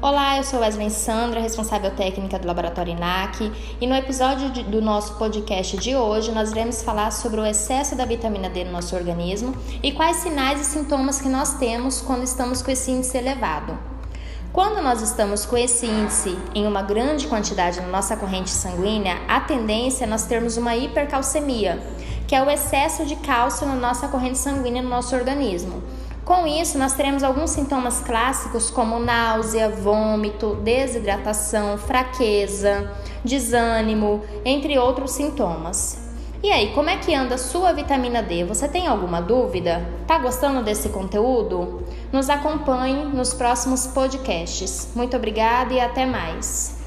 Olá, eu sou Wesley Sandra, responsável técnica do Laboratório INAC, e no episódio de, do nosso podcast de hoje nós iremos falar sobre o excesso da vitamina D no nosso organismo e quais sinais e sintomas que nós temos quando estamos com esse índice elevado. Quando nós estamos com esse índice em uma grande quantidade na nossa corrente sanguínea, a tendência é nós termos uma hipercalcemia, que é o excesso de cálcio na nossa corrente sanguínea no nosso organismo. Com isso, nós teremos alguns sintomas clássicos como náusea, vômito, desidratação, fraqueza, desânimo, entre outros sintomas. E aí, como é que anda a sua vitamina D? Você tem alguma dúvida? Tá gostando desse conteúdo? Nos acompanhe nos próximos podcasts. Muito obrigada e até mais.